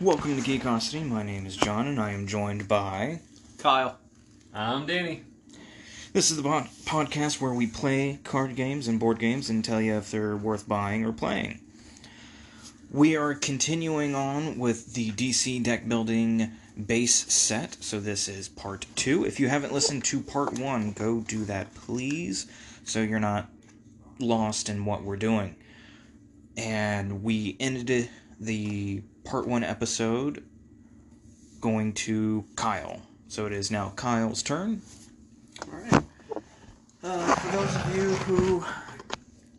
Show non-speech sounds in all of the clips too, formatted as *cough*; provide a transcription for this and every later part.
Welcome to Geekosity. My name is John, and I am joined by. Kyle. I'm Danny. This is the pod- podcast where we play card games and board games and tell you if they're worth buying or playing. We are continuing on with the DC deck building base set, so this is part two. If you haven't listened to part one, go do that, please, so you're not lost in what we're doing. And we ended the part one episode going to Kyle. So it is now Kyle's turn. Alright. Uh, for those of you who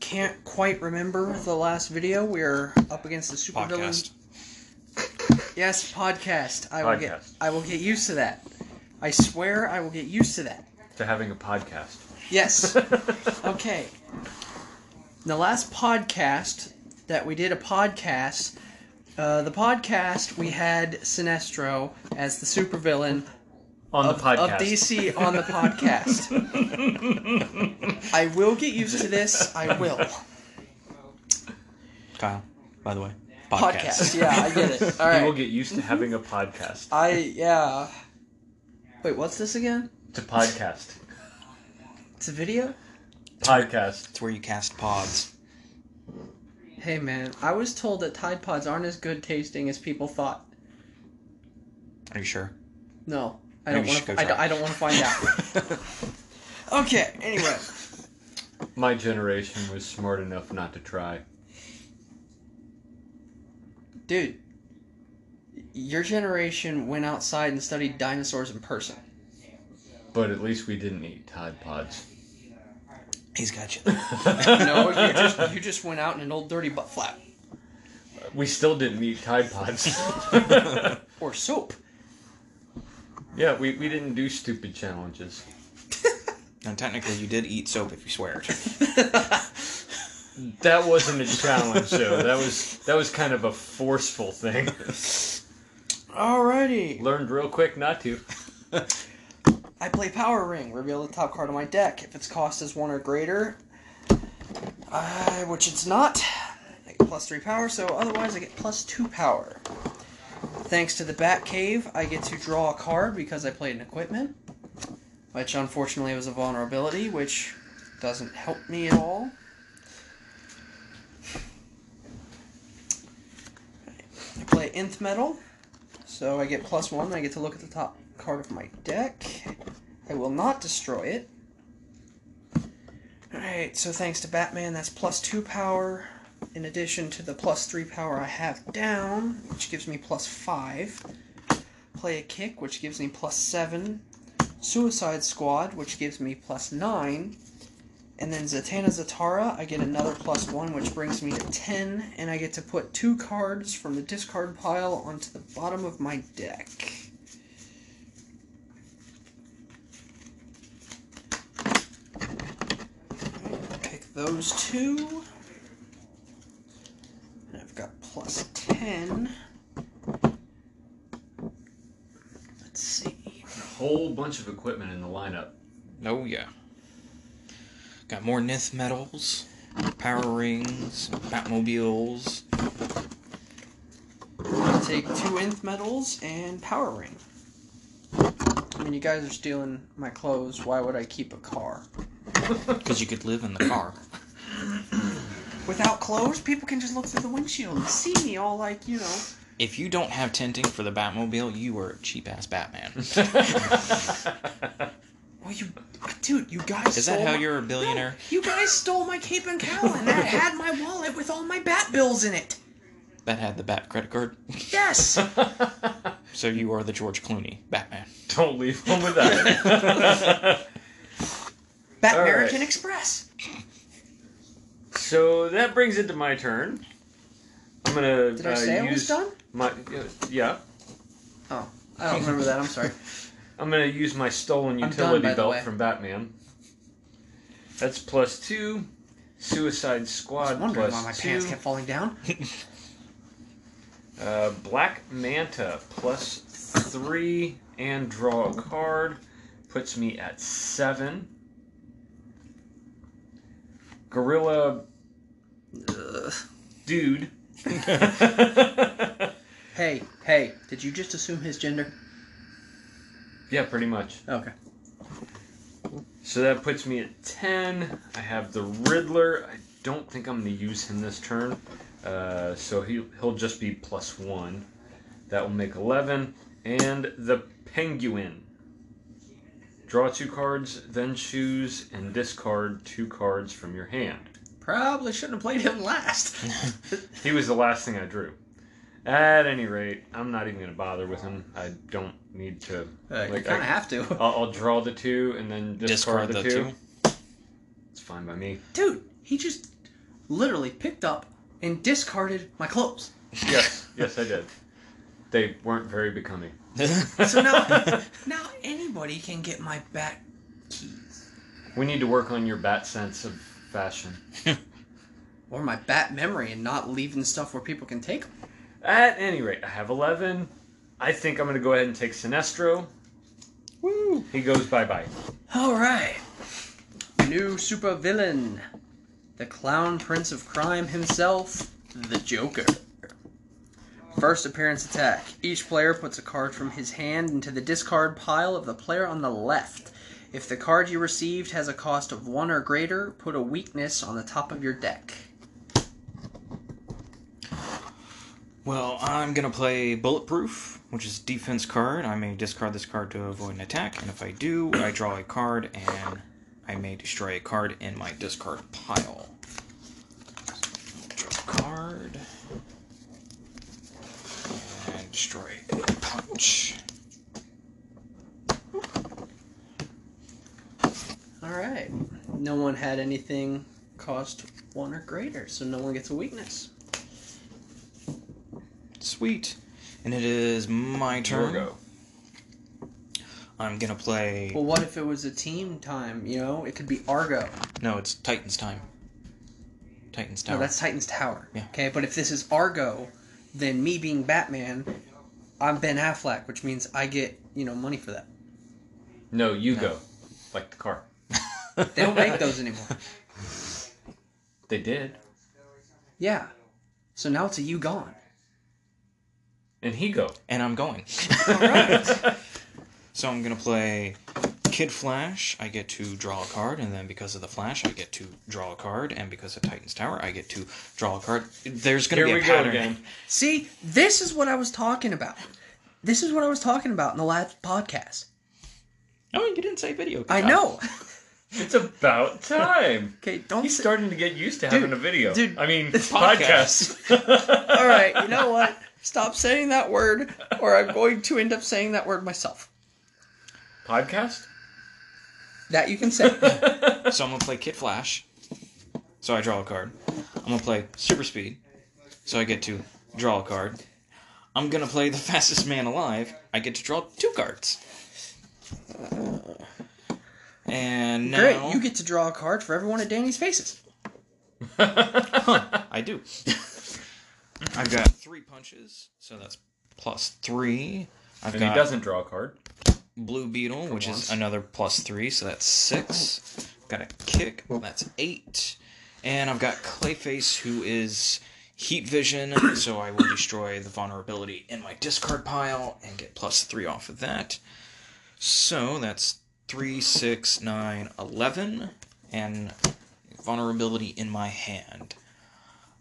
can't quite remember the last video, we're up against the supervillain. Podcast. Yes, podcast. I will get. Podcast. I will get used to that. I swear, I will get used to that. To having a podcast. Yes. *laughs* okay. The last podcast that we did a podcast. Uh, the podcast we had Sinestro as the supervillain On of, the podcast. of DC on the podcast. *laughs* I will get used to this. I will. Kyle, by the way. Podcast. Yeah, I get it. *laughs* All right. You will get used to having a podcast. I yeah. Wait, what's this again? It's a podcast. It's a video. Podcast. It's where you cast pods. Hey man, I was told that Tide Pods aren't as good tasting as people thought. Are you sure? No, I Maybe don't Wanna, go I. I don't want to find out. *laughs* okay. Anyway, My generation was smart enough not to try. dude, your generation went outside and studied dinosaurs in person. But at least we didn't eat Tide Pods. He's got you. *laughs* No, you just you just went out in an old dirty butt flap We still didn't eat Tide Pods. *laughs* or soap. yeah, we, we didn't do stupid challenges. *laughs* and technically, you did eat soap if you swear it. That wasn't a challenge, though. That was that was kind of a forceful thing. Alrighty. Learned real quick not to. I play Power Ring. Reveal the top card of my deck. If its cost is one or greater, uh, which it's not, I get plus three power. So otherwise, I get plus two power. Thanks to the Bat Cave, I get to draw a card because I played an equipment, which unfortunately was a vulnerability, which doesn't help me at all. I play Nth Metal, so I get plus one. I get to look at the top card of my deck. I will not destroy it. Alright, so thanks to Batman, that's plus two power, in addition to the plus three power I have down, which gives me plus five. Play a kick, which gives me plus seven. Suicide Squad, which gives me plus nine. And then Zatanna Zatara, I get another plus one, which brings me to ten, and I get to put two cards from the discard pile onto the bottom of my deck. Pick those two. And I've got plus 10. Let's see. A whole bunch of equipment in the lineup. Oh, yeah. Got more Nth metals, power rings, Batmobiles. Take two nth metals and power ring. I mean, you guys are stealing my clothes. Why would I keep a car? *laughs* Because you could live in the car. Without clothes, people can just look through the windshield and see me all like, you know. If you don't have tinting for the Batmobile, you are a cheap ass Batman. *laughs* Well, you, dude, you guys. Is that stole how my- you're a billionaire? You guys stole my cape and cowl, and that had my wallet with all my bat bills in it. That had the Bat credit card. Yes. *laughs* So you are the George Clooney Batman. Don't leave home with that. Bat All right. American Express. so that brings it to my turn. I'm gonna. Did I uh, say I was done? My yeah. Oh, I don't remember that. I'm sorry. *laughs* *laughs* I'm gonna use my stolen utility done, belt from Batman. That's plus two. Suicide I was Squad wondering why my two. pants kept falling down. *laughs* Uh, Black Manta plus three and draw a card puts me at seven. Gorilla Ugh. Dude. *laughs* Hey, Hey, did you just assume his gender? Yeah, pretty much. Okay. So that puts me at 10. I have the Riddler. I don't think I'm going to use him this turn. Uh, so he, he'll just be plus 1. That will make 11. And the Penguin. Draw two cards, then choose and discard two cards from your hand. Probably shouldn't have played him last. *laughs* He was the last thing I drew. At any rate, I'm not even going to bother with him. I don't need to. Uh, you kind of have to. *laughs* I'll, I'll draw the two and then discard, Discard the, the two. two. It's fine by me. Dude, he just literally picked up and discarded my clothes. Yes, yes, I did. They weren't very becoming. So now, *laughs* now anybody can get my bat keys We need to work on your bat sense of fashion. *laughs* or my bat memory and not leaving stuff where people can take them. At any rate, I have 11. I think I'm going to go ahead and take Sinestro. Woo! He goes bye bye. All right, new super villain, the clown prince of crime himself, the Joker. First appearance attack. Each player puts a card from his hand into the discard pile of the player on the left. If the card you received has a cost of one or greater, put a weakness on the top of your deck. Well, I'm gonna play Bulletproof, which is defense card. I may discard this card to avoid an attack, and if I do, I draw a card and I may destroy a card in my discard pile. Draw card destroy a punch. All right. No one had anything cost one or greater, so no one gets a weakness. Sweet. And it is my turn. Yorgo. I'm gonna play. Well, what if it was a team time? You know, it could be Argo. No, it's Titan's time. Titan's Tower. No, that's Titan's Tower. Yeah. Okay, but if this is Argo, then me being Batman, I'm Ben Affleck, which means I get you know money for that. No, you No. go. Like the car. *laughs* They don't make those anymore. They did. Yeah. So now it's a you gone. And he go. and I'm going. Alright. *laughs* so I'm gonna play Kid Flash. I get to draw a card, and then because of the Flash, I get to draw a card, and because of Titan's Tower, I get to draw a card. There's gonna be a we go pattern. again. See, this is what I was talking about. This is what I was talking about in the last podcast. Oh, you didn't say video. I God. know. *laughs* It's about time. Okay, don't He's say- starting to get used to Dude, having a video. dude, I mean, podcast. podcast. *laughs* All right, you know what? Stop saying that word, or I'm going to end up saying that word myself. Podcast? That you can say. *laughs* So I'm gonna play Kid Flash. So I draw a card. I'm gonna play Super Speed. So I get to draw a card. I'm gonna play the fastest man alive. I get to draw two cards. And now Great, you get to draw a card for every one of Danny's faces. I do. *laughs* I've got three punches, so that's plus three. I've And he doesn't draw a card. Blue Beetle, which is another plus three, so that's six. Got a kick, that's eight. And I've got Clayface, who is heat vision, so I will destroy the vulnerability in my discard pile and get plus three off of that. So that's three, six, nine, eleven, and vulnerability in my hand.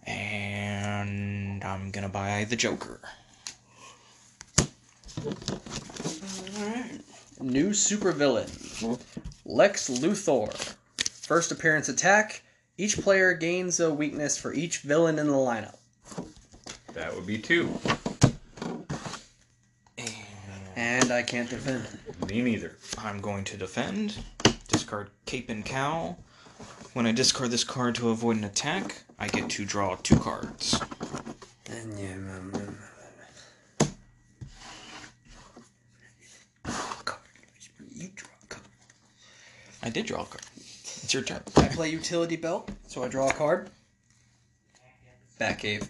And I'm gonna buy the Joker. New supervillain, hmm? Lex Luthor. First appearance attack. Each player gains a weakness for each villain in the lineup. That would be two. And And I can't defend. Me neither. I'm going to defend. Discard Cape and Cow. When I discard this card to avoid an attack, I get to draw two cards. Then you um, draw a card. I did draw a card. It's your turn. I play utility belt, so I draw a card. Batcave.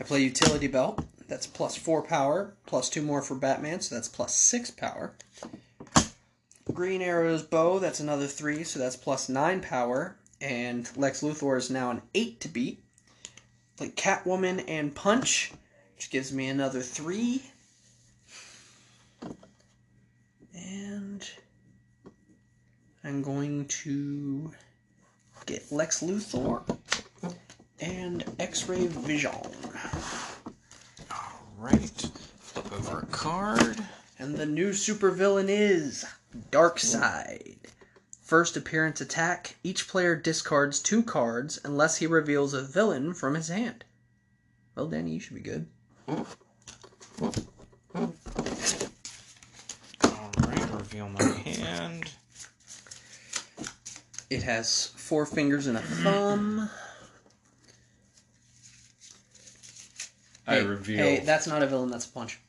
I play utility belt. That's plus four power, plus two more for Batman, so that's plus six power. Green Arrow's bow, that's another three, so that's plus nine power. And Lex Luthor is now an eight to beat. Play Catwoman and Punch. which gives me another three. And I'm going to get Lex Luthor and X-Ray Vision. Alright. Flip over a card. And the new supervillain is Darkseid. First appearance attack, each player discards two cards unless he reveals a villain from his hand. Well, Danny, you should be good. Alright, reveal my hand. It has four fingers and a thumb. I Hey, reveal. Hey, that's not a villain, that's a punch.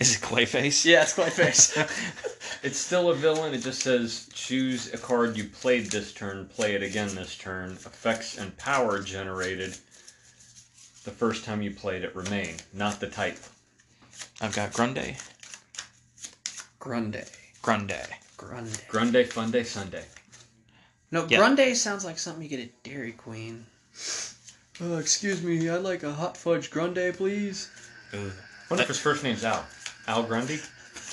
Is it Clayface? Yeah, it's Clayface. *laughs* It's still a villain. It just says choose a card you played this turn, play it again this turn. Effects and power generated the first time you played it remain, not the type. I've got Grundy. Grundy. Grundy. Grundy. Grundy, Funday, Sunday. No, Yeah. Grundy sounds like something you get at Dairy Queen. Uh, excuse me, I'd like a hot fudge Grundy, please. Ooh. What if his first name's Al? Al Grundy? *laughs*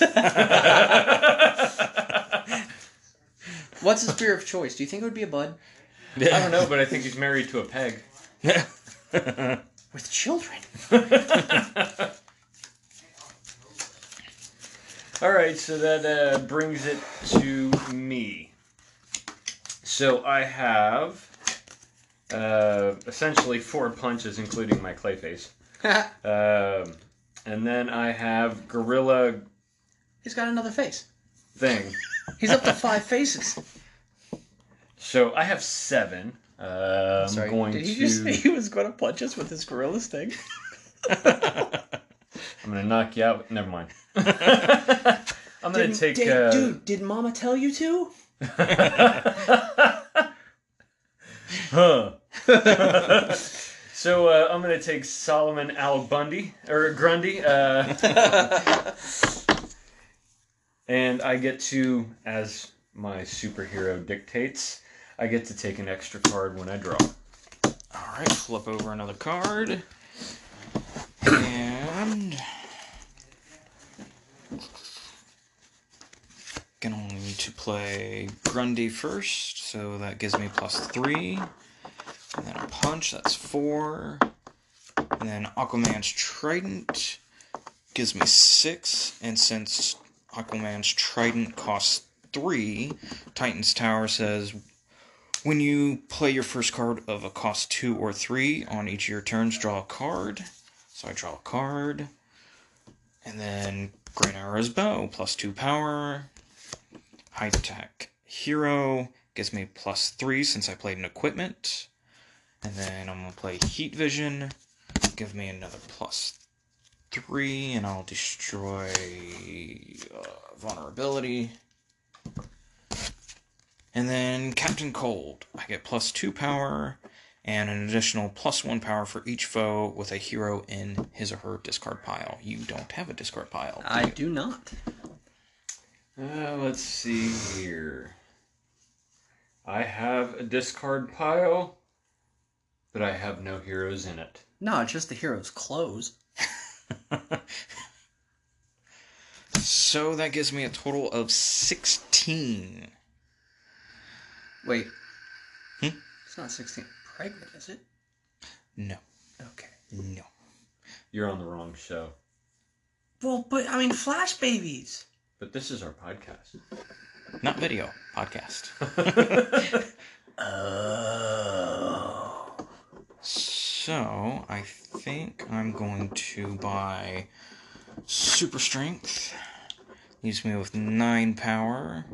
What's his beer of choice? Do you think it would be a bud? I don't know, but I think he's married to a peg. With children. *laughs* *laughs* All right, so that uh, brings it to me. So I have uh, essentially four punches, including my clayface. *laughs* Um, and then I have gorilla He's got another face. thing. He's up to five faces. So I have seven. Uh, I'm Sorry, going did he to. just say he was going to punch us with his gorilla sting? *laughs* *laughs* I'm gonna knock you out. Never mind. *laughs* I'm gonna Didn't- take. did- uh, Dude, did Mama tell you to? *laughs* huh. so uh, I'm gonna take Solomon Al Bundy or Grundy, uh, *laughs* and I get to, as my superhero dictates, I get to take an extra card when I draw. Alright, flip over another card. *clears throat* And. Gonna need to play Grundy first, so that gives me plus three. And then a punch, that's four. And then Aquaman's Trident gives me six. And since Aquaman's Trident costs three, Titan's Tower says when you play your first card of a cost two or three on each of your turns, draw a card. So I draw a card. And then Green Arrow's Bow, plus two power. High Tech Hero gives me plus three since I played an equipment. And then I'm going to play Heat Vision, give me another plus three, and I'll destroy uh, Vulnerability. And then Captain Cold. I get plus two power and an additional plus one power for each foe with a hero in his or her discard pile. You don't have a discard pile. do I you? do not. Uh, let's see here. I have a discard pile, but I have no heroes in it. No, it's just the hero's clothes. *laughs* So that gives me a total of 16. Wait. Hmm? It's not 16. Pregnant, is it? No. Okay. No. You're on the wrong show. Well, but I mean, Flash babies. But this is our podcast. Not video. Podcast. Oh. *laughs* So I think I'm going to buy Super Strength. Leaves me with 9 power.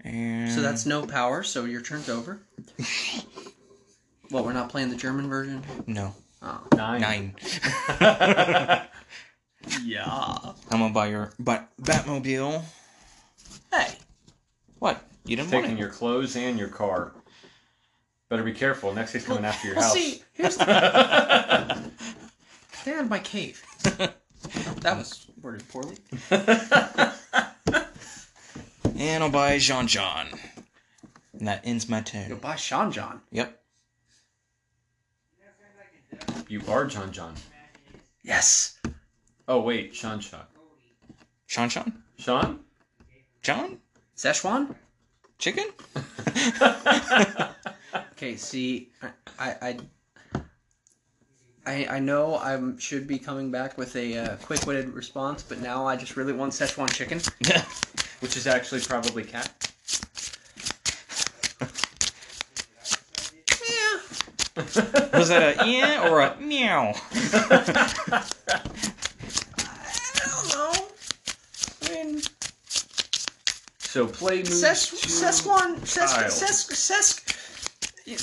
And So that's no power, so your turn's over. *laughs* well, we're not playing the German version? No. Oh. Nine. 9. *laughs* Yeah. I'm gonna buy your but Batmobile. Hey. What? You didn't want Taking it? your clothes and your car. Better be careful. Next he's coming after your well, house. see, here's the... *laughs* Stay out of my cave. *laughs* that was worded poorly. And I'll buy Jean Jean. And that ends my turn. Go buy Sean John. Yep. You are John John. Yes. Oh wait, Sean Shaw. Sean Sean? Sean? John? Szechuan. Chicken? *laughs* Okay. See, I, I, I, I know I should be coming back with a uh, quick-witted response, but now I just really want Szechuan chicken. *laughs* Which is actually probably cat. Yeah. *laughs* Was that a *laughs* yeah or a meow? *laughs* I don't know. I mean, So play moves Ses- to Szechuan, Ses- Kyle. Ses- Ses-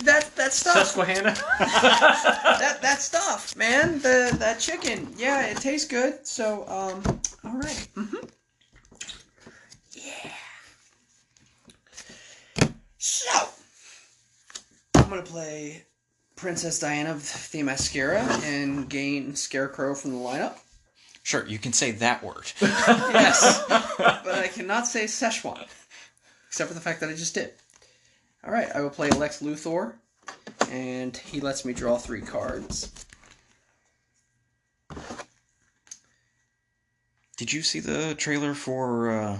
that that stuff. Susquehanna. *laughs* that that stuff, man. The that chicken. Yeah, it tastes good. So, um, all right. Mm-hmm. Yeah. So, I'm gonna play Princess Diana of Themyscira and gain Scarecrow from the lineup. Sure, you can say that word. *laughs* Yes, but I cannot say Szechuan, except for the fact that I just did. All right, I will play Lex Luthor, and he lets me draw three cards. Did you see the trailer for uh,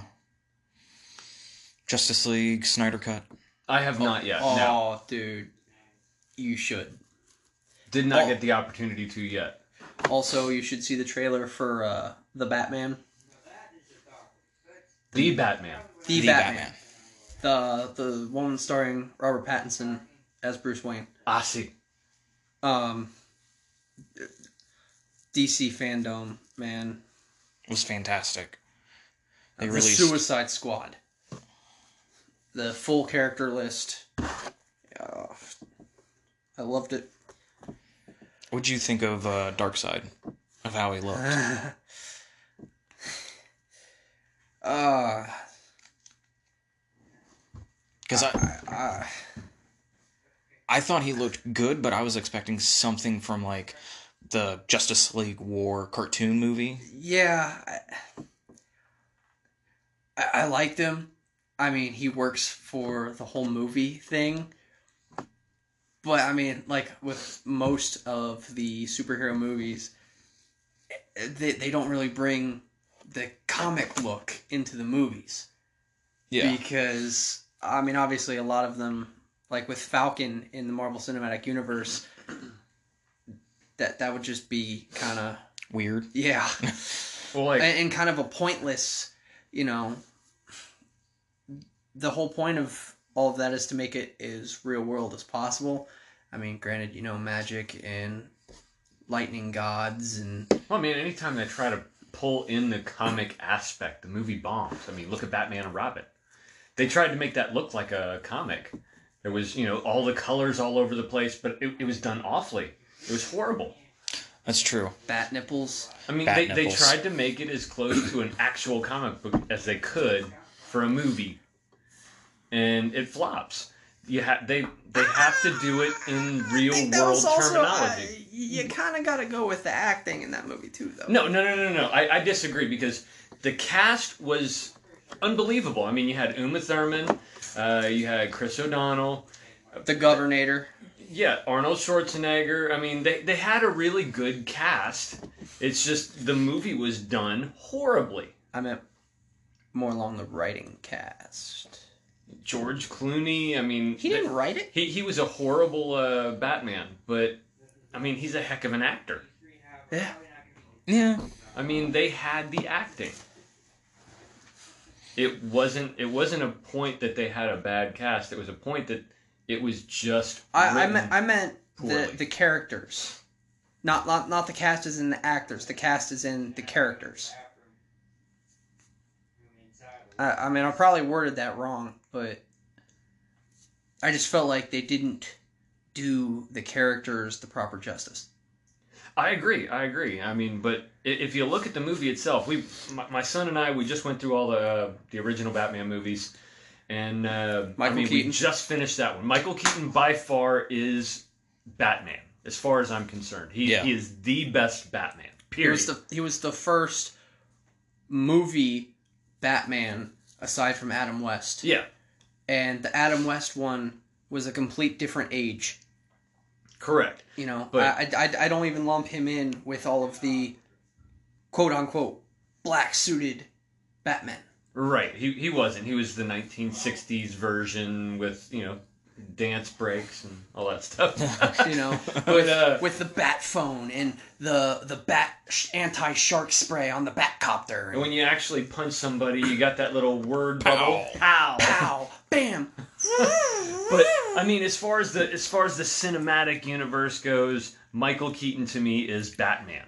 Justice League Snyder Cut? I have not yet. Oh, No, dude, you should. did not oh. get the opportunity to yet. Also, you should see the trailer for uh, the Batman. The Batman. The, The Batman. Batman. The the one starring Robert Pattinson as Bruce Wayne. I see. Um, DC fandom, man. was fantastic. They the released Suicide Squad. The full character list. I loved it. What'd you think of uh, Darkseid? Of how he looked? *sighs* Uh, Because I, uh, I thought he looked good, but I was expecting something from like the Justice League War cartoon movie. yeah, I, I, I liked him. I mean, he works for the whole movie thing. But I mean, like with most of the superhero movies, they they don't really bring the comic look into the movies. Yeah. because I mean, obviously, a lot of them, like with Falcon in the Marvel Cinematic Universe, that that would just be kind of weird. yeah, *laughs* Well, like and, and kind of a pointless, you know. The whole point of all of that is to make it as real world as possible. I mean, granted, you know, magic and lightning gods and Well, I mean, anytime they try to pull in the comic aspect, the movie bombs. I mean, look at Batman and Robin. They tried to make that look like a comic. There was, you know, all the colors all over the place, but it, it was done awfully. It was horrible. That's true. bat nipples. I mean, Bat they, they tried to make it as close to an actual comic book as they could for a movie, and it flops. You have they they have to do it in real think that world was also, terminology. uh, you kind of got to go with the acting in that movie too, though. No, no, no, no, no. I, I disagree because the cast was unbelievable. I mean, you had Uma Thurman, uh, you had Chris O'Donnell, the Governor. yeah, Arnold Schwarzenegger. I mean, they, they had a really good cast. It's just the movie was done horribly. I meant more along the writing cast. George Clooney, I mean, He didn't write it. he, he was a horrible uh, Batman, but I mean, he's a heck of an actor. Yeah. Yeah. I mean, they had the acting. It wasn't. It wasn't a point that they had a bad cast. It was a point that it was just. I, I meant I meant the the characters, not not not the cast is in the actors. The cast is in the characters. I, I mean, I probably worded that wrong, but I just felt like they didn't do the characters the proper justice. I agree. I agree. I mean, but if you look at the movie itself, we, my, my son and I, we just went through all the uh, the original Batman movies, and uh, I Michael mean, Keaton. we just finished that one. Michael Keaton by far is Batman, as far as I'm concerned. He, Yeah. he is the best Batman. He Period. was the he was the first movie Batman aside from Adam West. yeah. And the Adam West one was a complete different age. Correct. You know, But- I, I, I don't even lump him in with all of the quote unquote black suited Batman. Right. He he wasn't. He was the 1960s version with you know dance breaks and all that stuff. *laughs* You know, *laughs* But, with, uh, with the bat phone and the the bat anti shark spray on the bat copter. and when you actually punch somebody, you got that little word bubble. Pow. Pow! Bam! But I mean, as far as the as far as the cinematic universe goes, Michael Keaton to me is Batman.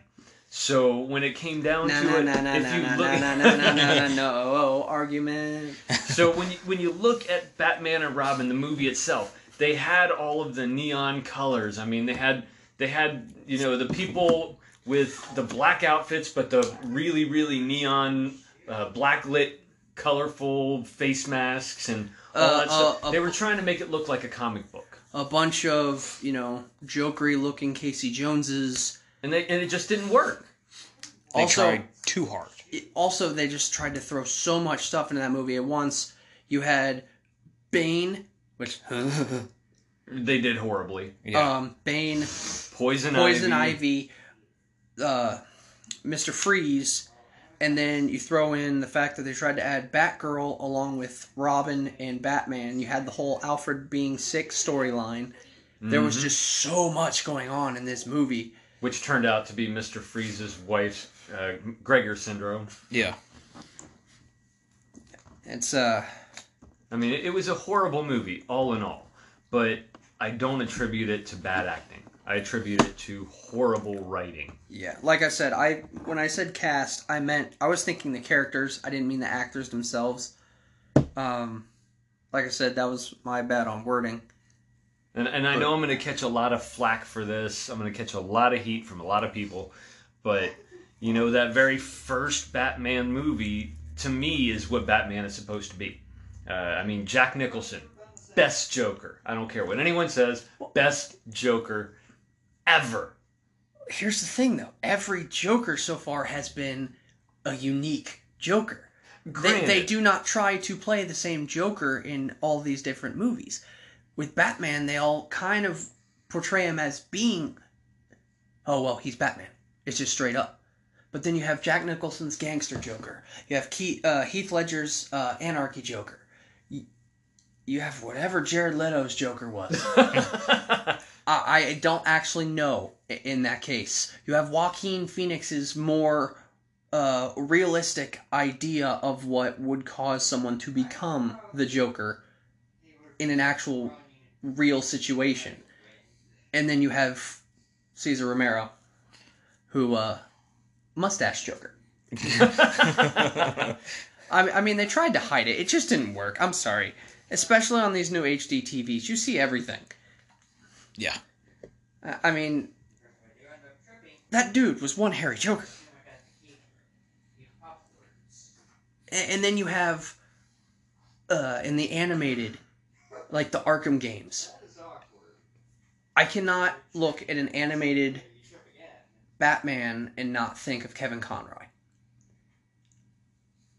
So when it came down Na to na it, na if you look, na na na na no argument. *laughs* so when you when you look at Batman and Robin, the movie itself, they had all of the neon colors. I mean, they had they had you know the people with the black outfits, but the really really neon uh, black lit, colorful face masks and all Uh, that stuff. uh, uh, they were trying to make it look like a comic book, A bunch of you know jokery looking Casey Joneses. and they and it just didn't work. They Also- tried too hard. It- also, they just tried to throw so much stuff into that movie at once. You had Bane, which *laughs* They did horribly. Yeah. um Bane, Poison, Poison Ivy. Ivy, uh, Mister Freeze, and then you throw in the fact that they tried to add Batgirl along with Robin and Batman. You had the whole Alfred being sick storyline. There was just so much going on in this movie. which turned out to be Mister Freeze's wife's uh, Gregor syndrome. yeah. It's uh, I mean, it was a horrible movie, all in all. But I don't attribute it to bad acting. I attribute it to horrible writing. yeah. Like I said, I when I said cast, I meant I was thinking the characters. I didn't mean the actors themselves. Um, like I said, that was my bad on wording. And, and I know I'm going to catch a lot of flack for this. I'm going to catch a lot of heat from a lot of people. But, you know, that very first Batman movie, to me, is what Batman is supposed to be. Uh, I mean, Jack Nicholson, best Joker. I don't care what anyone says, best Joker ever. here's the thing though. Every joker so far has been a unique joker. They, they do not try to play the same joker in all these different movies. With batman they all kind of portray him as being oh well he's batman. It's just straight up. But then you have jack nicholson's gangster joker. You have Keith, uh, heath ledger's uh, anarchy joker. You, you have whatever jared leto's joker was *laughs* I, I don't actually know in that case. You have Joaquin Phoenix's more uh, realistic idea of what would cause someone to become the Joker in an actual real situation. And then you have Cesar Romero, who, uh, mustache Joker. *laughs* I, I mean, they tried to hide it. It just didn't work. I'm sorry. Especially on these new HD TVs, you see everything. Yeah. I I mean, that dude was one hairy Joker. And then you have, uh, in the animated, like the Arkham games. I cannot look at an animated Batman and not think of Kevin Conroy.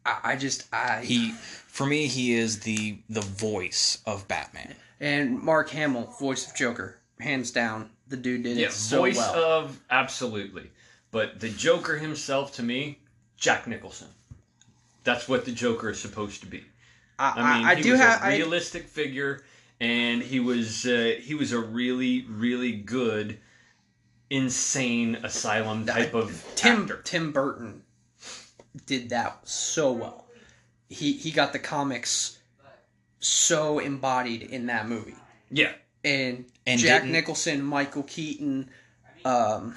I, I just I He, for me, he is the the voice of Batman. and Mark Hamill, voice of Joker, hands down. The dude did yeah, it so voice well. of absolutely. But the Joker himself, to me, Jack Nicholson. That's what the Joker is supposed to be. I, I mean, I, I he do was have a realistic figure, and he was uh, he was a really really good, insane asylum type of Tim actor. Tim Burton did that so well. He he got the comics so embodied in that movie. Yeah, And, And Jack didn't- Nicholson, Michael Keaton, um,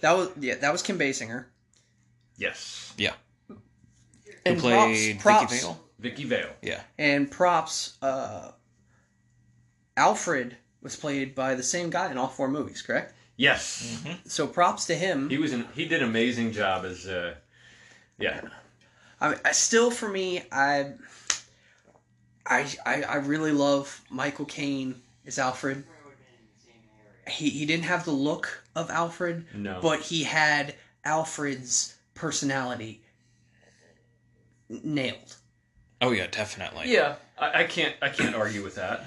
that was yeah, that was Kim Basinger. yes, Yeah. And Who played props, Vicki Vale? Vicki Vale. Yeah. And props, uh, Alfred was played by the same guy in all four movies, correct? Yes, So props to him. he was an, he did an amazing job as uh, yeah. I, mean, I still for me I, I I I really love Michael Caine as Alfred. He he didn't have the look of Alfred, No. but he had Alfred's personality nailed. Oh yeah, definitely. Yeah, I, I can't I can't argue with that.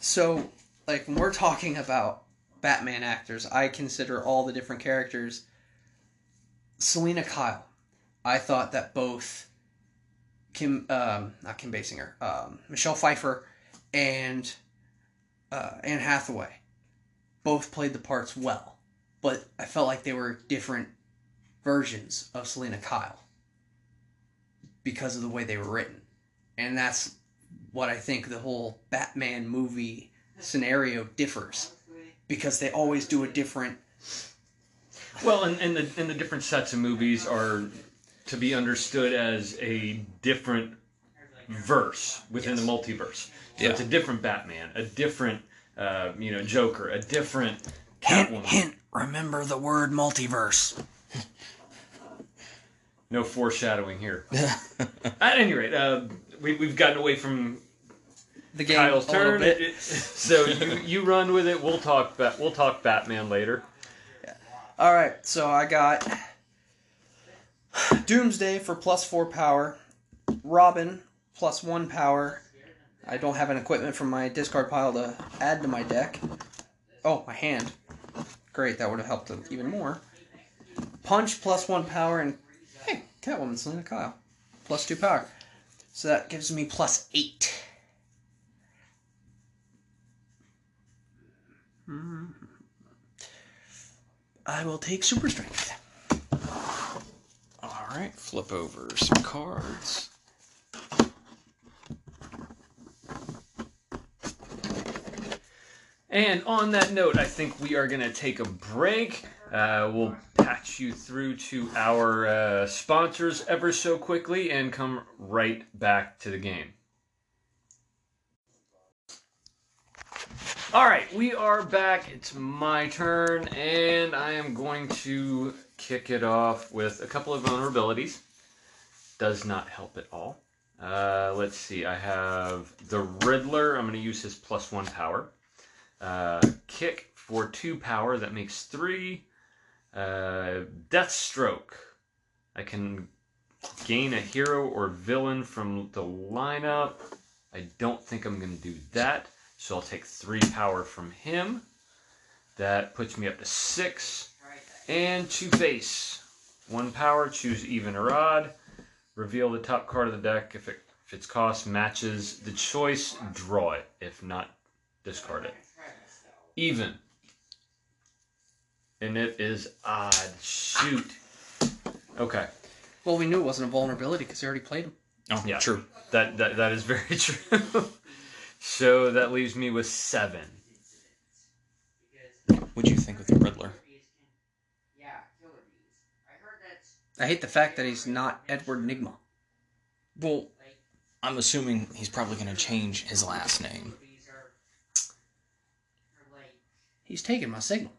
So like when we're talking about Batman actors, I consider all the different characters. Selina Kyle, I thought that both Kim, um, not Kim Basinger, um, Michelle Pfeiffer, and uh, Anne Hathaway, both played the parts well, but I felt like they were different versions of Selina Kyle because of the way they were written, and that's what I think the whole Batman movie scenario differs because they always do a different Well, and, and the and the different sets of movies are to be understood as a different verse within the multiverse. So Yeah. it's a different Batman, a different uh, you know Joker, a different hint Catwoman. hint remember the word multiverse No foreshadowing here. *laughs* At any rate, uh, we, we've gotten away from the game Kyle's a little turn. *laughs* so you, you run with it. We'll talk. Bat, we'll talk Batman later. All right, so I got *sighs* Doomsday for plus four power, Robin plus one power. I don't have an equipment from my discard pile to add to my deck. Oh, my hand. Great, that would have helped even more. Punch plus one power, and hey, Catwoman, Selina Kyle, plus two power. So that gives me plus eight. I will take super strength. All right, flip over some cards. And on that note, I think we are going to take a break. Uh, we'll patch you through to our uh, sponsors ever so quickly and come right back to the game. All right, we are back. It's my turn, and I am going to kick it off with a couple of vulnerabilities. Does not help at all. Uh, let's see. I have the Riddler. I'm going to use his plus one power. Uh, kick for two power. That makes three. Uh, Deathstroke. I can gain a hero or villain from the lineup. I don't think I'm going to do that. So I'll take three power from him. That puts me up to six. And Two Face. One power, choose even or odd. Reveal the top card of the deck. If, it, if its cost matches the choice, draw it. If not, discard it. Even. And it is odd. Shoot. Okay. Well, we knew it wasn't a vulnerability because he already played him. Oh, Yeah. true. That, that, that is very *laughs* true. so that leaves me with seven. What'd you think of the Riddler? I hate the fact that he's not Edward Nygma. Well, I'm assuming he's probably going to change his last name. He's taking my signal.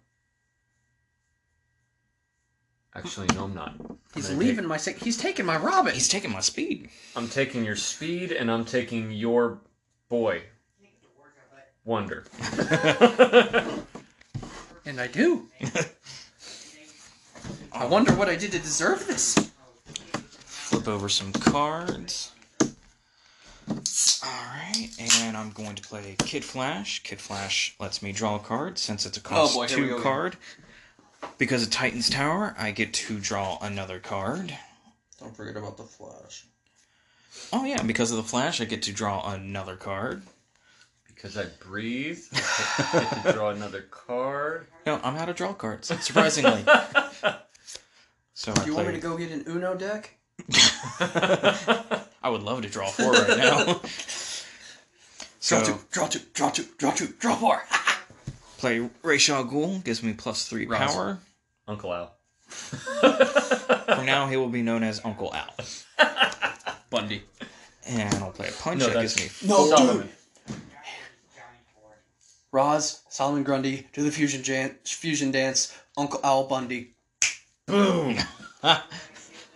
Actually, no, I'm not. He's I'm gonna leaving my signal. He's taking my Robin. He's taking my speed. I'm taking your speed and I'm taking your boy. Wonder. *laughs* And I do. I wonder what I did to deserve this. Flip over some cards. Alright, and I'm going to play Kid Flash. Kid Flash lets me draw a card since it's a cost Oh boy, two go again. card. Because of Titan's Tower, I get to draw another card. Don't forget about the Flash. Oh yeah, because of the Flash, I get to draw another card. because I breathe, I get to draw *laughs* another card. No, I'm out of draw cards, surprisingly. *laughs* so I Do you want me to go get an Uno deck? *laughs* *laughs* I would love to draw four right now. *laughs* Draw two, draw two, draw two, draw two, draw four. *laughs* play Ra's al Ghul gives me plus three Roz. power. Uncle Al. From now, he will be known as Uncle Al. Bundy. And I'll play a punch. No, that that's- gives me No, Solomon. Roz, Solomon Grundy, do the fusion, jan- fusion dance, Uncle Al Bundy. Boom.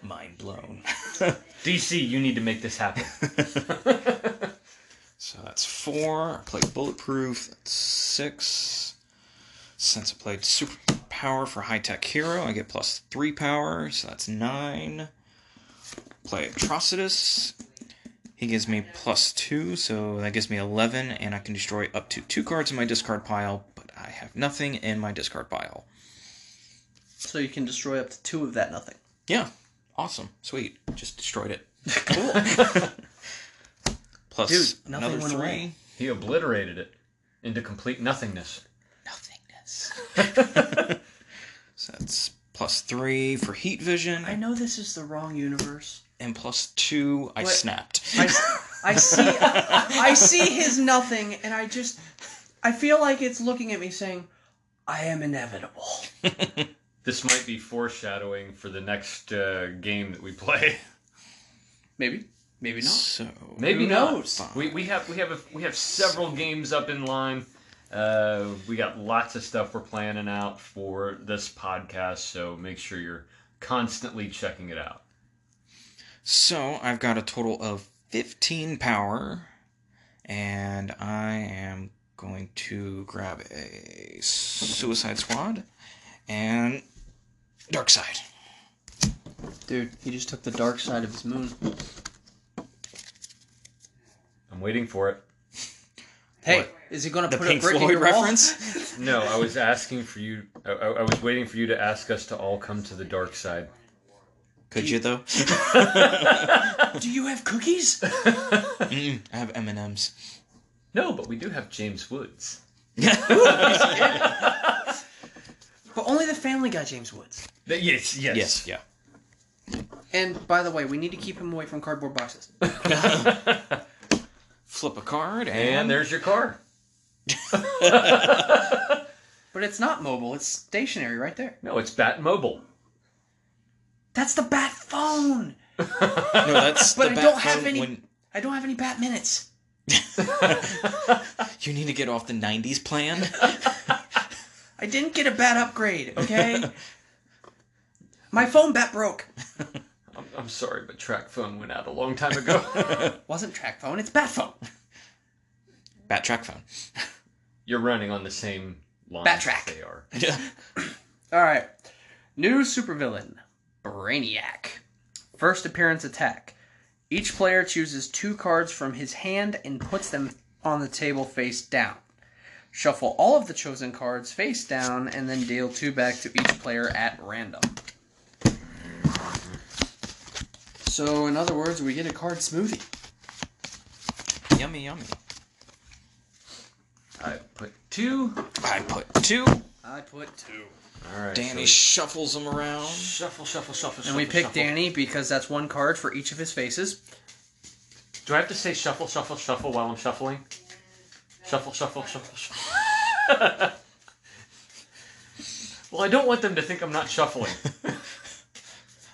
Mind blown. *laughs* DC, you need to make this happen. *laughs* so that's four. I played bulletproof. That's six. Since I played super power for high tech hero, I get plus three power. So that's nine. Play Atrocitus. He gives me plus two, so that gives me 11, and I can destroy up to two cards in my discard pile, but I have nothing in my discard pile. So you can destroy up to two of that nothing. Yeah, awesome, sweet. Just destroyed it. Cool. *laughs* Plus Dude, nothing another went three. away. He obliterated it into complete nothingness. Nothingness. *laughs* *laughs* so that's plus three for heat vision, I know this is the wrong universe. and plus two. I What? snapped. I, I see I see his nothing and I just I feel like it's looking at me saying, I am inevitable. This might be foreshadowing for the next uh, game that we play. *laughs* Maybe. Maybe not. so Maybe Who not. knows? We, we have we have a, we have several games up in line. Uh, we got lots of stuff we're planning out for this podcast, so make sure you're constantly checking it out. So I've got a total of 15 power, and I am going to grab a Suicide Squad and Darkseid. Dude, he just took the dark side of his moon. I'm waiting for it. Hey, What? is he gonna The put Pink a brick in Floyd your wall? reference? *laughs* No, I was asking for you. I, I I was waiting for you to ask us to all come to the dark side. Could you though? *laughs* Do you have cookies? *laughs* Mm, I have M and M's. No, but we do have James Woods. But only the Family Guy James Woods. Yes, yes, Yes, yeah. And by the way, we need to keep him away from cardboard boxes. *laughs* Flip a card and, And there's your car. *laughs* But it's not mobile, it's stationary right there. No, it's Bat Mobile. That's the Bat phone! no, that's But the I bat don't have phone any- when I don't have any Bat minutes. *laughs* you need to get off the '90s plan. I didn't get a Bat upgrade, okay? *laughs* My phone bat broke. *laughs* I'm, I'm sorry, but TracFone went out a long time ago. *laughs* Wasn't TracFone, it's Bat phone. Bat track phone. You're running on the same line Backtrack. they are. Yeah. *coughs* Alright. New supervillain Brainiac. First appearance attack. Each player chooses two cards from his hand and puts them on the table face down. Shuffle all of the chosen cards face down and then deal two back to each player at random. So, in other words, we get a card smoothie. Yummy, yummy. I put two. I put two. I put two. All right. Danny so shuffles them around. shuffle, shuffle, shuffle, And we shuffle, pick shuffle. Danny because that's one card for each of his faces. Do I have to say shuffle, shuffle, shuffle while I'm shuffling? Shuffle, shuffle, shuffle, shuffle. *laughs* well, I don't want them to think I'm not shuffling. *laughs*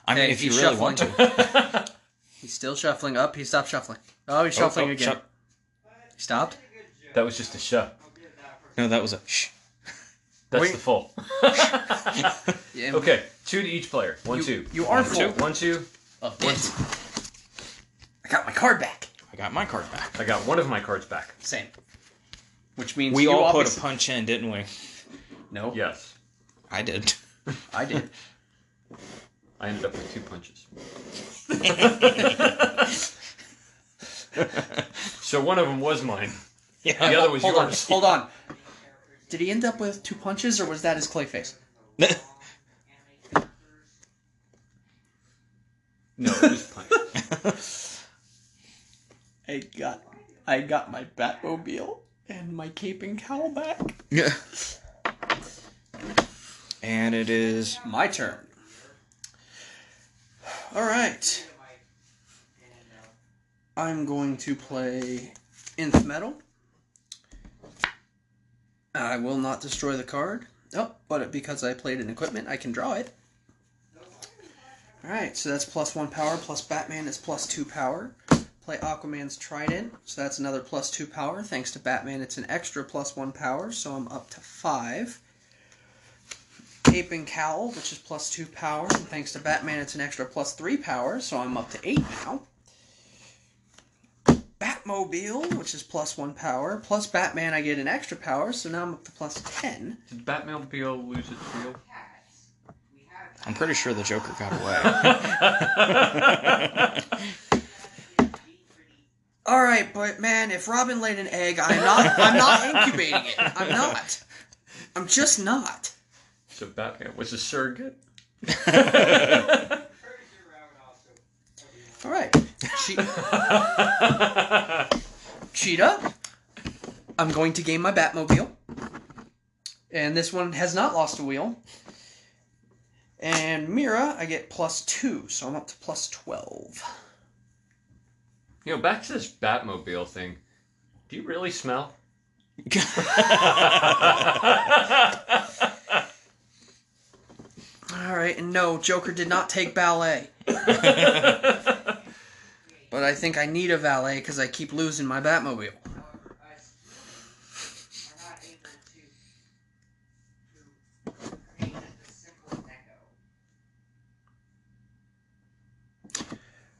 I mean, Hey, if you he's really want shuffling. to. *laughs* He's still shuffling up. He stopped shuffling. Oh, he's oh, shuffling oh, again. shuff- He stopped. That was just a shuff. No, that was a shh. That's Wait. the full. Yeah. okay, two to each player. One, You- two. you are One, full. two. One, two. A bit. I got my card back. I got my card back. I got one of my cards back. Same. Which means We all put a punch in, didn't we? No, Yes. I did. *laughs* I did. I ended up with two punches. *laughs* so one of them was mine. Yeah. The other was hold yours. on. Hold on. Did he end up with two punches, or was that his clay face? No, it was punch. *laughs* I got, I got my Batmobile and my cape and cowl back. Yeah. *laughs* And it is My turn. All right. I'm going to play Nth Metal. I will not destroy the card. Oh, but because I played an equipment, I can draw it. All right, so that's plus one power. Plus Batman is plus two power. Play Aquaman's Trident, so that's another plus two power. Thanks to Batman, it's an extra plus one power, so I'm up to five. Cape and Cowl, which is plus two power. And thanks to Batman, it's an extra plus three power, so I'm up to eight now. Batmobile, which is plus one power. Plus Batman, I get an extra power, so now I'm up to plus ten. Did Batmobile lose its wheel? I'm pretty sure the Joker got away. *laughs* *laughs* All right, but man, if Robin laid an egg, I'm not. I'm not incubating it. I'm not. I'm just not. So Batman was a surrogate. All right. Che- Cheetah. I'm going to gain my Batmobile. And this one has not lost a wheel. And Mera, I get plus two, so I'm up to plus 12. You know, back to this Batmobile thing. Do you really smell? *laughs* All right, and no, Joker did not take ballet. *laughs* but I think I need a valet because I keep losing my Batmobile.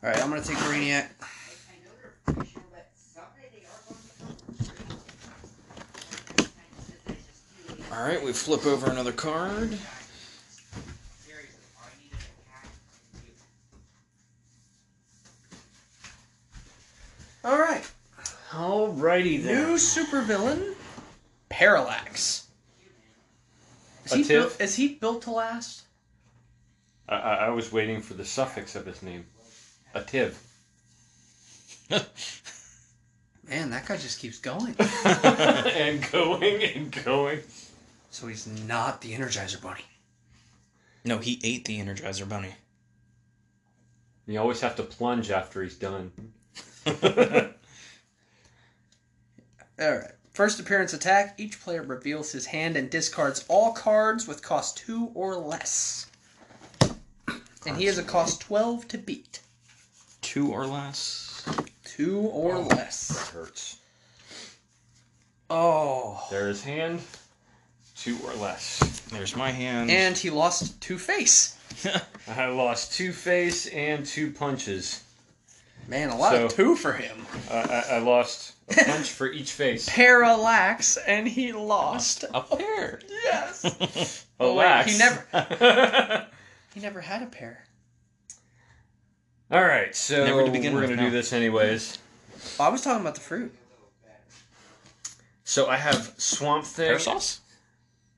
All right, I'm gonna take Brainiac. All right, we flip over another card. All right, Alrighty then. new supervillain, Parallax. Is A he, built, is he built to last? I, I, I was waiting for the suffix of his name. A tiv. *laughs* Man, that guy just keeps going. *laughs* and going and going. So he's not the Energizer Bunny. No, he ate the Energizer Bunny. You always have to plunge after he's done. *laughs* All right. First appearance attack. Each player reveals his hand and discards all cards with cost two or less. And he has a cost twelve to beat. Two or less. Two or oh, That less. hurts. Oh. There's hand. Two or less. There's my hand. And he lost two face. *laughs* I lost two face and two punches. Man, a lot of two for him. I, I, I lost a punch for each face. *laughs* Parallax, and he lost. a pair. Yes. *laughs* Oh, wait, he never- He never had a pair. All right, so Never to begin we're with, gonna no. do this anyways. Oh, I was talking about the fruit. So I have Swamp Thing. Pear sauce?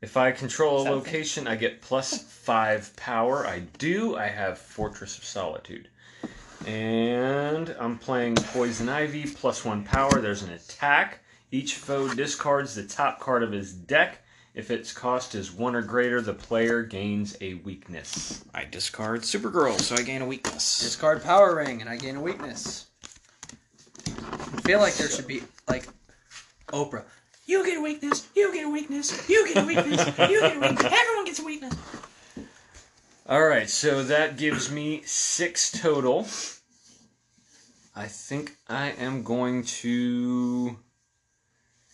If I control a Is that location, I get plus five power. I do. I have Fortress of Solitude. And I'm playing Poison Ivy, plus one power. There's an attack. Each foe discards the top card of his deck. If its cost is one or greater, the player gains a weakness. I discard Supergirl, so I gain a weakness. Discard power ring, and I gain a weakness. I feel like there should be like Oprah. You get a weakness. You get a weakness. You get a weakness. You get a weakness. Everyone gets a weakness. All right, so that gives me six total. I think I am going to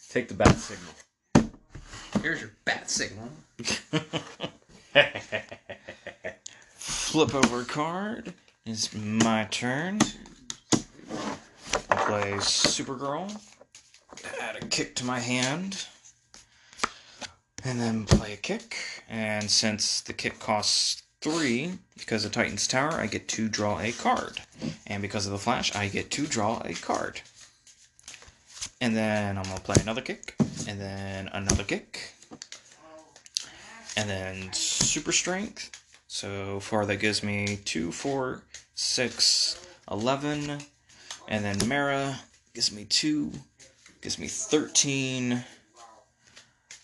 take the bat signal. Here's your bat signal. *laughs* Flip over card. It's my turn. I play Supergirl. Add a kick to my hand. And then play a kick. And since the kick costs three, because of Titan's Tower, I get to draw a card. And because of the flash, I get to draw a card. And then I'm gonna play another kick. And then another kick. And then super strength. So far, that gives me 2, 4, 6, 11. And then Mera gives me 2, gives me 13.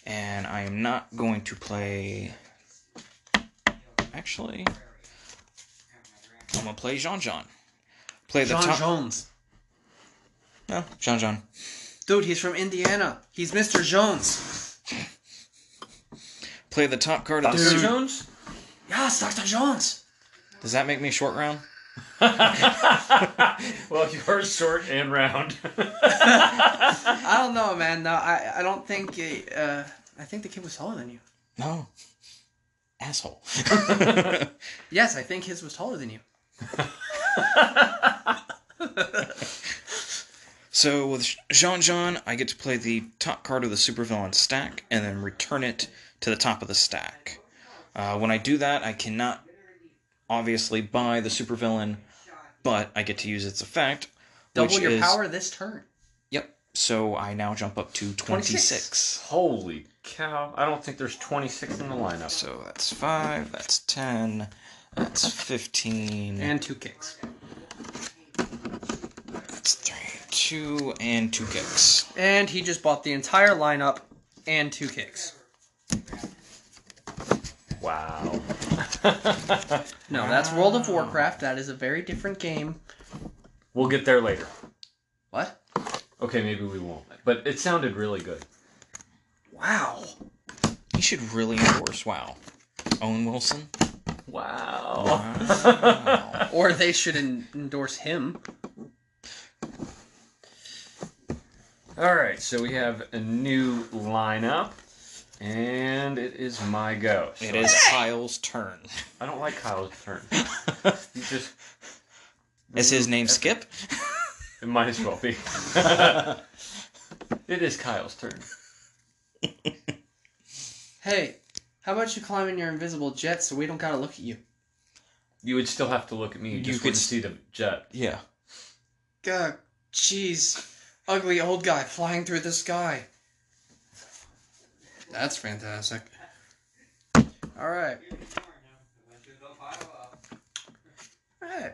And I am not going to play. Actually, I'm going to play Jean Jean. Play the top. Jones. No, Jean Jean. Dude, he's from Indiana. He's Mr. Jones. Play the top card of the Dr. suit. Jones? Yes, Dr. Jones. Does that make me short round? *laughs* well, you're short and round. *laughs* I don't know, man. No, I, I don't think. he- Uh, I think the kid was taller than you. No. Asshole. *laughs* Yes, I think his was taller than you. So with Jean Jean, I get to play the top card of the supervillain stack and then return it to the top of the stack. Uh, when I do that, I cannot obviously by the supervillain, but I get to use its effect. Double which your is, power this turn. Yep. So I now jump up to 26. Holy cow! I don't think there's 26 in the lineup. So that's 5, that's 10, that's 15, And two kicks. that's 3, 2, and 2 kicks. And he just bought the entire lineup and two kicks. Wow. *laughs* No, that's World of Warcraft. That is a very different game. we'll get there later. What? Okay, maybe we won't. But it sounded really good. Wow. You should really endorse WoW. Owen Wilson? Wow. Wow. *laughs* Or they should en- endorse him. All right, so we have a new lineup, and it is my go. So it is Kyle's turn. I don't like Kyle's turn. *laughs* He just. Is his name Skip? *laughs* It might as well be. *laughs* it is Kyle's turn. Hey, how about you climb in your invisible jet so we don't gotta look at you? You would still have to look at me. You You just could s- see the jet. Yeah. God, jeez. Ugly old guy flying through the sky. That's fantastic. Alright. Alright.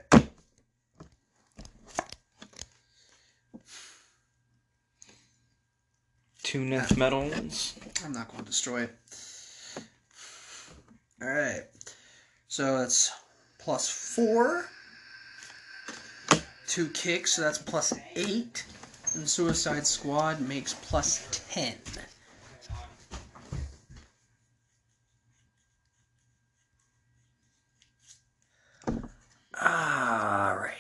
Two Nth Metals. I'm not going to destroy it. Alright. So that's plus four. Two kicks, so that's plus eight. And Suicide Squad makes plus ten. Alrighty.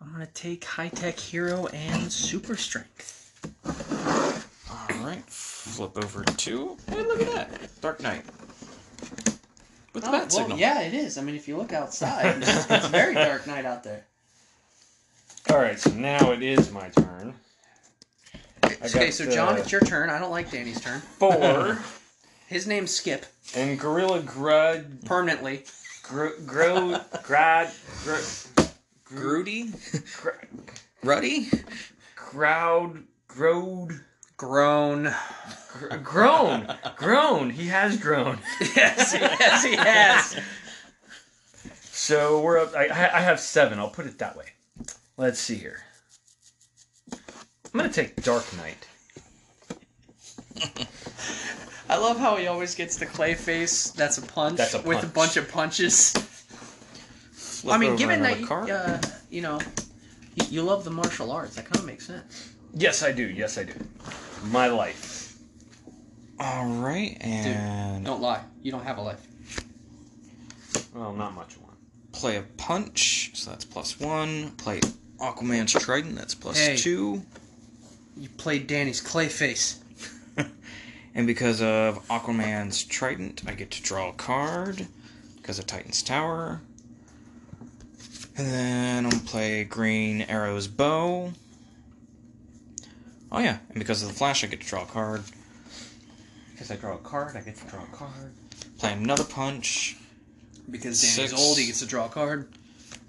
I'm gonna take high tech hero and super strength. Alright. Flip over to. Hey, look at that. Dark Knight. With the Oh, bat well, signal. yeah, it is. I mean, if you look outside, it's, it's very dark night out there. All right, so now it is my turn. Okay, got, so John, uh, it's your turn. I don't like Danny's turn. Four *laughs* His name's Skip and Gorilla Grud permanently. Gro Gro Grad Gro, Grudy? Gr- Ruddy? Crowd Grode Grown. gr- grown grown. He has grown. *laughs* yes, yes, he has. So we're up. I, I I have seven. I'll put it that way. Let's see here. I'm gonna take Dark Knight. I love how he always gets the clay face. That's a punch. That's a with a punch. bunch of punches. Flip I mean, over given another that you, card. uh, you know, you, you love the martial arts, that kind of makes sense. Yes, I do. Yes, I do. My life. Alright, and Don't lie. You don't have a life. Well, not much one. play a punch, so that's plus one. Play Aquaman's Trident, that's plus Hey. two. You played Danny's clay face. *laughs* And because of Aquaman's Trident, I get to draw a card because of Titan's Tower. And then I'm gonna play Green Arrow's Bow. Oh yeah, and because of the Flash, I get to draw a card. Because I draw a card, I get to draw a card. Play another punch. Because Danny's Six. old, he gets to draw a card.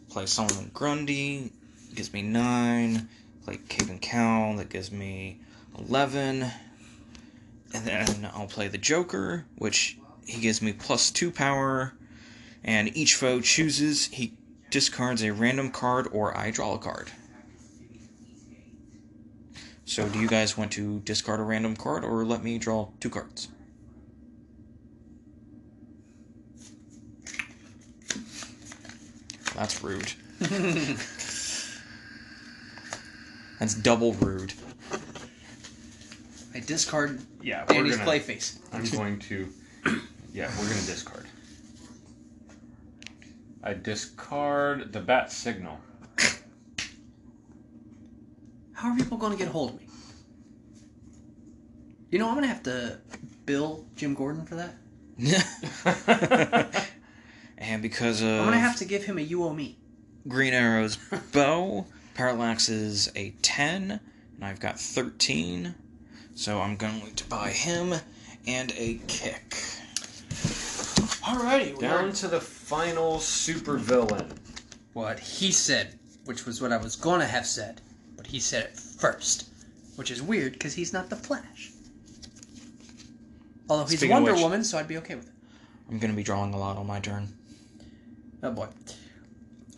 Play Solomon Grundy, gives me nine. Play and Cow, that gives me eleven. And then I'll play the Joker, which he gives me plus two power. And each foe chooses, he discards a random card or I draw a card. So, do you guys want to discard a random card or let me draw two cards? That's rude. *laughs* That's double rude. I discard Yeah, we're Danny's gonna, clay face. I'm going to. Yeah, we're gonna discard. I discard the bat signal. How are people going to get a hold of me? You know, I'm going to have to bill Jim Gordon for that. *laughs* and because of I'm going to have to give him a you owe me. Green Arrow's bow, Parallax is a 10, and I've got 13. So I'm going to buy him and a kick. Alrighty, we are Down to the final supervillain. what he said, which was what I was gonna have said, but he said it first, which is weird because he's not the Flash. Although he's Speaking of Wonder which- Woman, so I'd be okay with it. I'm gonna be drawing a lot on my turn. Oh boy.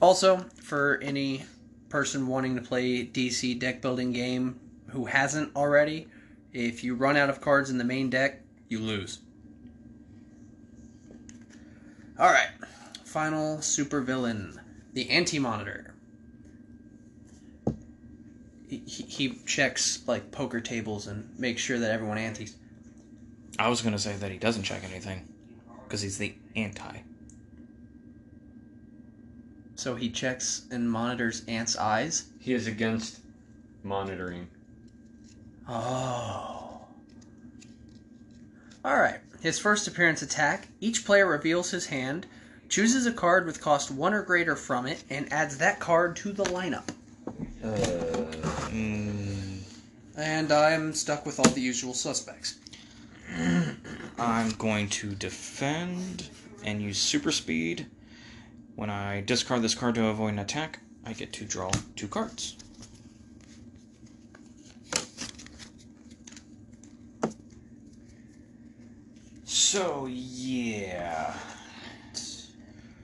Also, for any person wanting to play DC deck building game who hasn't already, if you run out of cards in the main deck, you lose. Alright. Final supervillain. The Anti-Monitor. He, he, he checks like poker tables and makes sure that everyone antes. I was gonna say that he doesn't check anything, because he's the anti. So he checks and monitors ants' eyes. He is against monitoring. Oh. Alright. His first appearance attack. Each player reveals his hand, chooses a card with cost 1 or greater from it, and adds that card to the lineup. Uh, Mm, And I'm stuck with all the usual suspects. *clears throat* I'm going to defend and use super speed. When I discard this card to avoid an attack, I get to draw two cards. So yeah,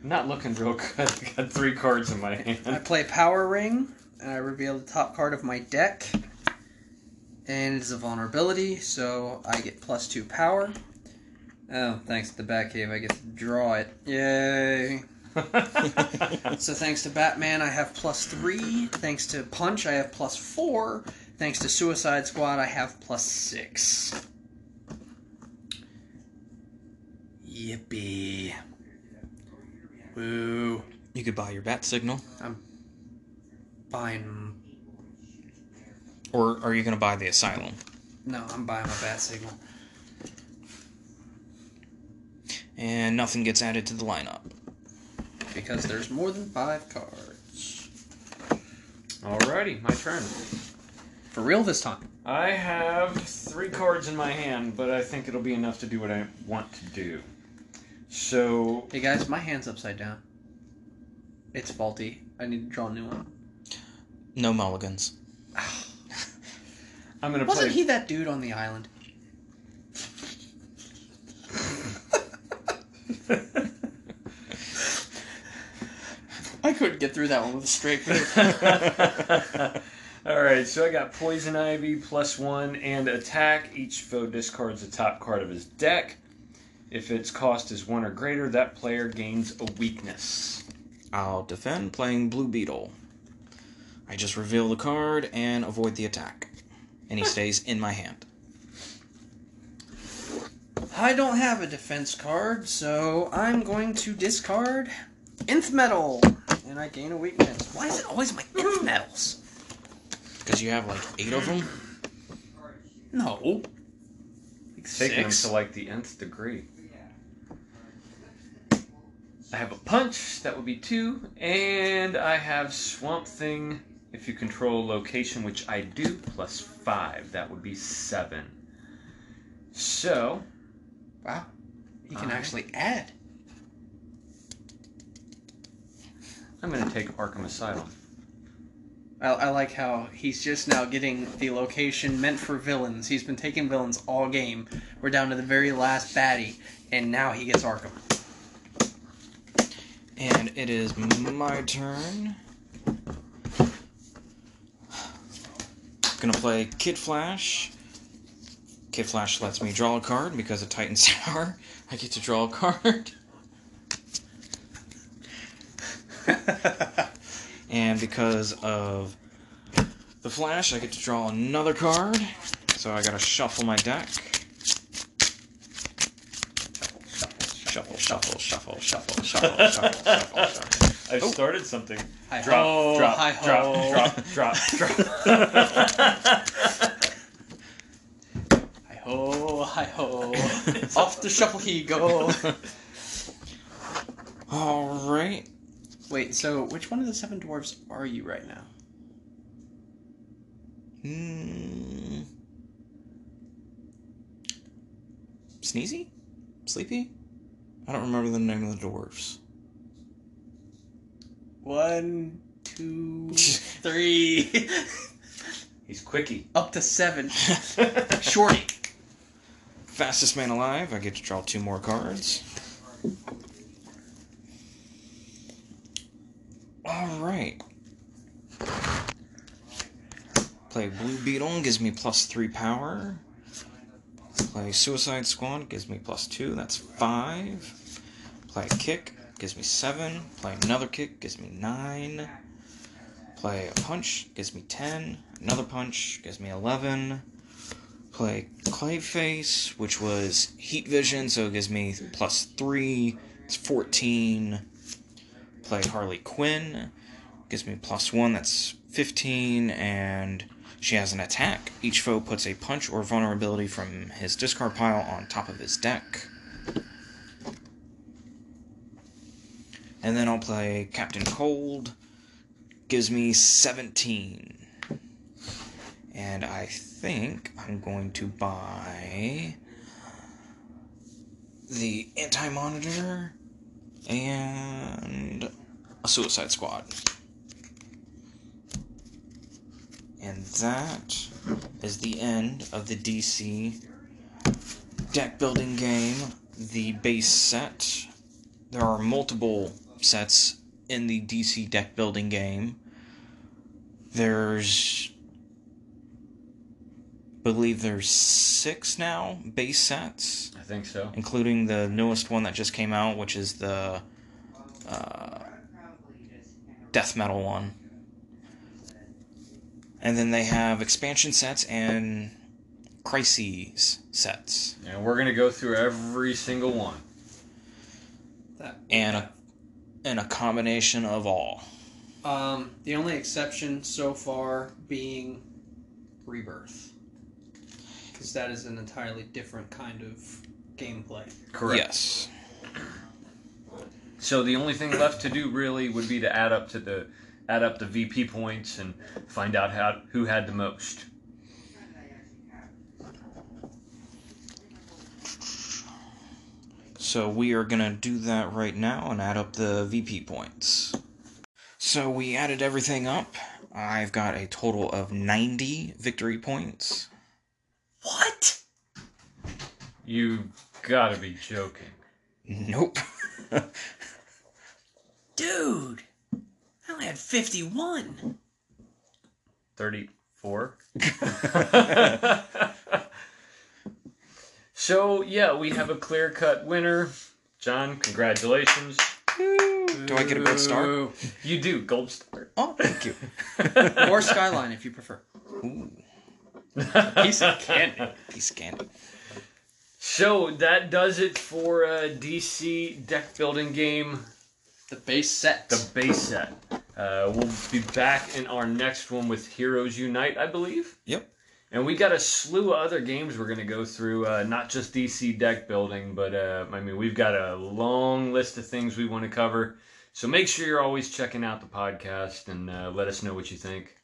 not looking real good. *laughs* I got three cards in my hand. I play Power Ring, and I reveal the top card of my deck. And it's a vulnerability, so I get plus 2 power. Oh, thanks to the Batcave, I get to draw it. Yay! *laughs* So thanks to Batman, I have plus three. Thanks to Punch, I have plus four. Thanks to Suicide Squad, I have plus six. Yippee. Woo. you could buy your bat signal, I'm Buying. or are you gonna buy the asylum? No, I'm buying my Bat Signal. And nothing gets added to the lineup. Because there's more than five cards. Alrighty, my turn. For real this time. I have three cards in my hand, but I think it'll be enough to do what I want to do. So Hey guys, my hand's upside down. It's faulty. I need to draw a new one. No mulligans. *sighs* I'm gonna Wasn't play. he that dude on the island? *laughs* *laughs* I couldn't get through that one with a straight face. *laughs* All right, so I got poison ivy plus one and attack. Each foe discards the top card of his deck. If its cost is one or greater, that player gains a weakness. I'll defend playing Blue Beetle. I just reveal the card and avoid the attack. And he *laughs* stays in my hand. I don't have a defense card, so I'm going to discard Nth Metal, and I gain a weakness. Why is it always my Nth Metals? Because you have like eight of them? No. Like Taking them six. to like the nth degree. I have a punch, that would be two, and I have Swamp Thing if you control location, which I do, plus five. That would be seven. So, Wow. You can Uh-huh. actually add. I'm going to take Arkham Asylum. I, I like how he's just now getting the location meant for villains. He's been taking villains all game. We're down to the very last baddie, and now he gets Arkham. And it is my turn. Gonna play Kid Flash. Kid Flash lets me draw a card because of Titan's *laughs* Tower. I get to draw a card. *laughs* And because of the Flash, I get to draw another card. So I gotta shuffle my deck. Shuffle, shuffle, shuffle, shuffle, shuffle, shuffle, shuffle, shuffle. I've Oh. started something. Hi Drop, ho, drop, hi drop, drop, drop, drop, Hi ho, hi ho. Off the shuffle he go. *laughs* Alright. Wait, so which one of the seven dwarves are you right now? Hmm. Sneezy? Sleepy? I don't remember the name of the dwarves. One, two, *laughs* three, *laughs* He's quickie. up to seven. *laughs* Shorty. Fastest man alive. I get to draw two more cards. All right. Play Blue Beetle, gives me plus three power. Play Suicide Squad, gives me plus two, that's five. Play Kick, gives me seven. Play another Kick, gives me nine. Play a Punch, gives me ten. Another Punch, gives me eleven. Play Clayface, which was Heat Vision, so it gives me plus three. It's 14. Play Harley Quinn, gives me plus one, that's 15. And she has an attack. Each foe puts a punch or vulnerability from his discard pile on top of his deck. And then I'll play Captain Cold, gives me 17. And I think I'm going to buy the anti monitor and a suicide squad. And that is the end of the DC deck building game, the base set. There are multiple sets in the DC deck building game. There's believe there's six now base sets, I think so. including the newest one that just came out, which is the uh, death metal one. And then they have expansion sets and crises sets, And we're gonna go through every single one. And a and a combination of all. Um, the only exception so far being Rebirth. Because that is an entirely different kind of gameplay. Correct. Yes. So the only thing left to do really would be to add up to the add up the VP points and find out how who had the most. So we are gonna do that right now and add up the VP points. So we added everything up. I've got a total of 90 victory points. What? You gotta be joking. Nope. *laughs* Dude! I only had 51. Thirty-four. *laughs* so yeah, we have a clear-cut winner. John, congratulations. do I get a gold star? Ooh. You do gold star. Oh, thank you. *laughs* Or Skyline if you prefer. Ooh, Piece of candy. piece of candy. So that does it for uh, DC deck building game, The base set. the base set. Uh, we'll be back in our next one with Heroes Unite, I believe. Yep. And we got a slew of other games we're going to go through, uh, not just DC deck building, but uh, I mean, we've got a long list of things we want to cover. So make sure you're always checking out the podcast and uh, let us know what you think.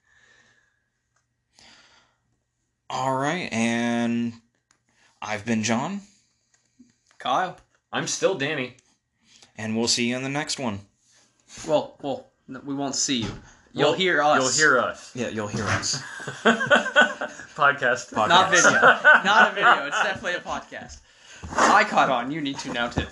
All right, and I've been John, Kyle. I'm still Danny. And we'll see you in the next one. Well, well, no, we won't see you. You'll Well, hear us. You'll hear us. Yeah, you'll hear us. *laughs* podcast. Not video. Not a video. It's definitely a podcast. I caught on. You need to now too.